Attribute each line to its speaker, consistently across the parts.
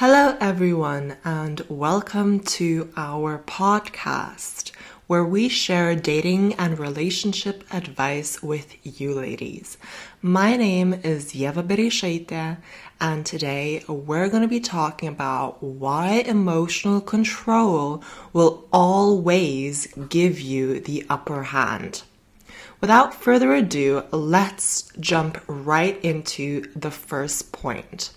Speaker 1: Hello, everyone, and welcome to our podcast where we share dating and relationship advice with you ladies. My name is Yeva Bereisaite, and today we're going to be talking about why emotional control will always give you the upper hand. Without further ado, let's jump right into the first point.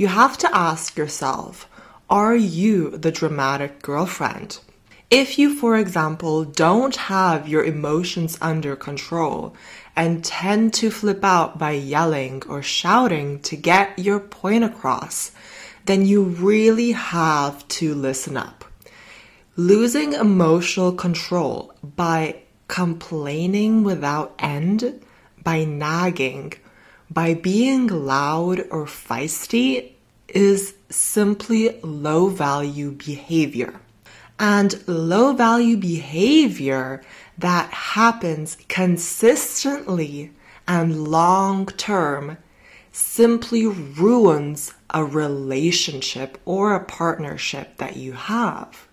Speaker 1: You have to ask yourself Are you the dramatic girlfriend? If you, for example, don't have your emotions under control and tend to flip out by yelling or shouting to get your point across, then you really have to listen up. Losing emotional control by complaining without end, by nagging, by being loud or feisty is simply low value behavior. And low value behavior that happens consistently and long term simply ruins a relationship or a partnership that you have.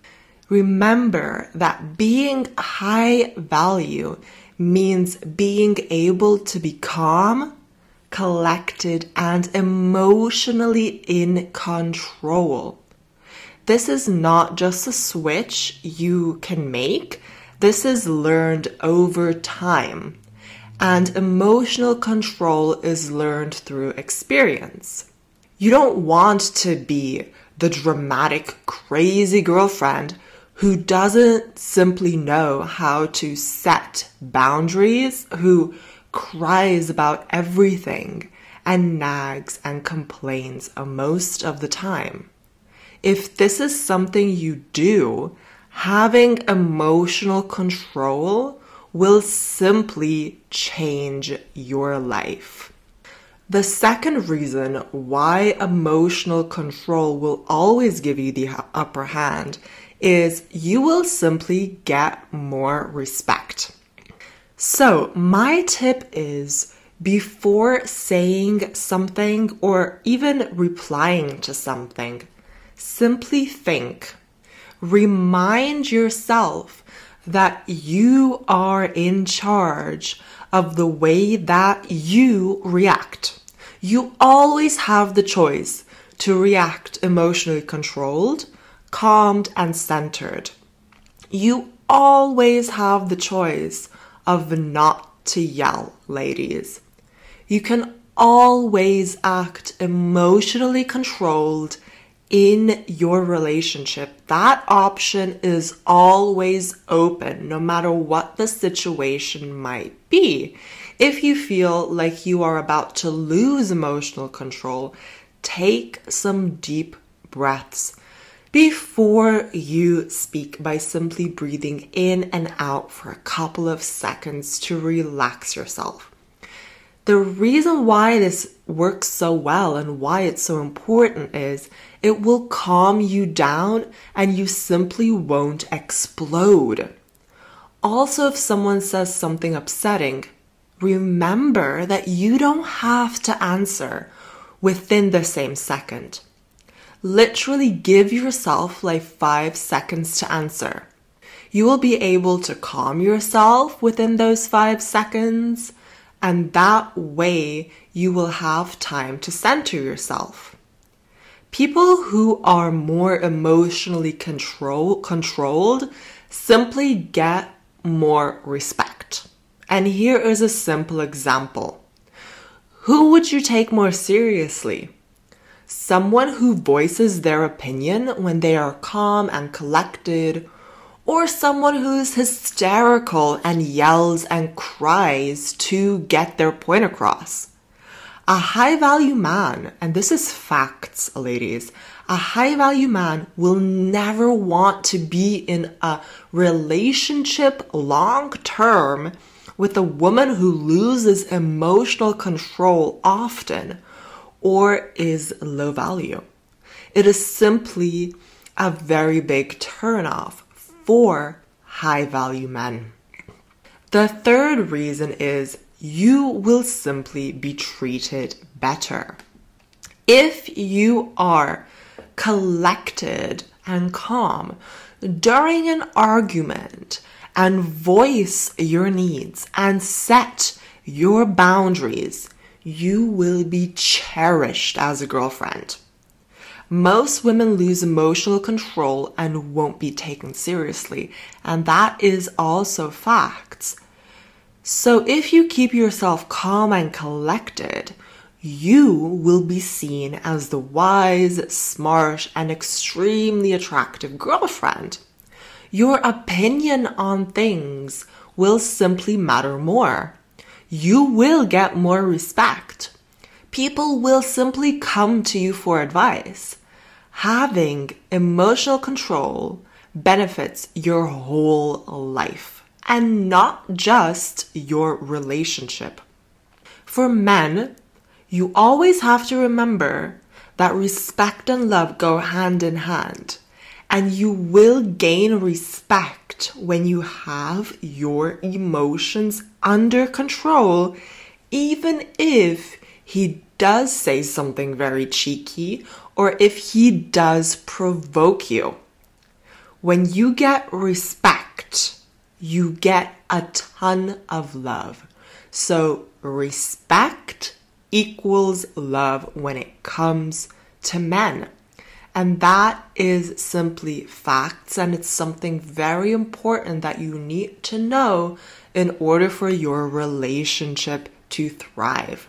Speaker 1: Remember that being high value means being able to be calm collected, and emotionally in control. This is not just a switch you can make, this is learned over time. And emotional control is learned through experience. You don't want to be the dramatic, crazy girlfriend who doesn't simply know how to set boundaries, who cries about everything and nags and complains most of the time. If this is something you do, having emotional control will simply change your life. The second reason why emotional control will always give you the upper hand is you will simply get more respect. So, my tip is before saying something or even replying to something, simply think. Remind yourself that you are in charge of the way that you react. You always have the choice to react emotionally controlled, calmed, and centered. You always have the choice of not to yell, ladies. You can always act emotionally controlled in your relationship. That option is always open, no matter what the situation might be. If you feel like you are about to lose emotional control, take some deep breaths before you speak by simply breathing in and out for a couple of seconds to relax yourself. The reason why this works so well and why it's so important is it will calm you down and you simply won't explode. Also, if someone says something upsetting, remember that you don't have to answer within the same second literally give yourself like five seconds to answer. You will be able to calm yourself within those five seconds, and that way you will have time to center yourself. People who are more emotionally control, controlled simply get more respect. And here is a simple example. Who would you take more seriously? Someone who voices their opinion when they are calm and collected, or someone who's hysterical and yells and cries to get their point across. A high value man, and this is facts, ladies, a high value man will never want to be in a relationship long term with a woman who loses emotional control often or is low value. It is simply a very big turnoff for high value men. The third reason is you will simply be treated better. If you are collected and calm during an argument and voice your needs and set your boundaries, you will be cherished as a girlfriend. Most women lose emotional control and won't be taken seriously, and that is also facts. So if you keep yourself calm and collected, you will be seen as the wise, smart, and extremely attractive girlfriend. Your opinion on things will simply matter more. You will get more respect. People will simply come to you for advice. Having emotional control benefits your whole life and not just your relationship. For men, you always have to remember that respect and love go hand in hand. And you will gain respect when you have your emotions under control, even if he does say something very cheeky or if he does provoke you. When you get respect, you get a ton of love. So, respect equals love when it comes to men. And that is simply facts, and it's something very important that you need to know in order for your relationship to thrive.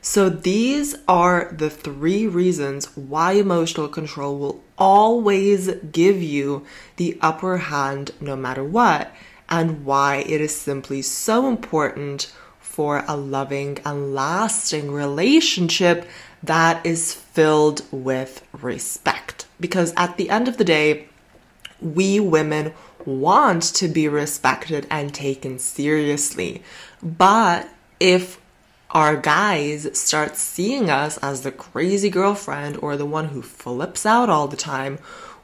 Speaker 1: So, these are the three reasons why emotional control will always give you the upper hand no matter what, and why it is simply so important for a loving and lasting relationship that is filled with respect. Because at the end of the day, we women want to be respected and taken seriously. But if our guys start seeing us as the crazy girlfriend or the one who flips out all the time,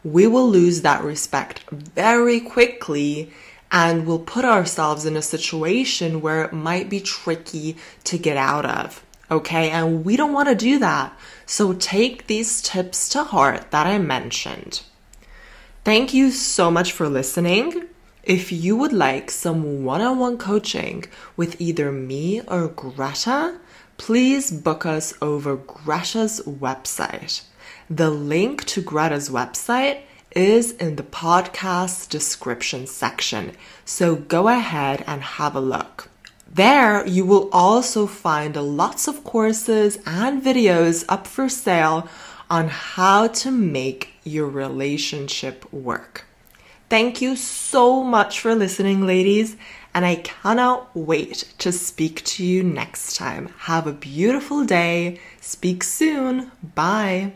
Speaker 1: we will lose that respect very quickly and we'll put ourselves in a situation where it might be tricky to get out of. Okay, and we don't want to do that. So take these tips to heart that I mentioned. Thank you so much for listening. If you would like some one on one coaching with either me or Greta, please book us over Greta's website. The link to Greta's website is in the podcast description section. So go ahead and have a look. There, you will also find lots of courses and videos up for sale on how to make your relationship work. Thank you so much for listening, ladies, and I cannot wait to speak to you next time. Have a beautiful day. Speak soon. Bye.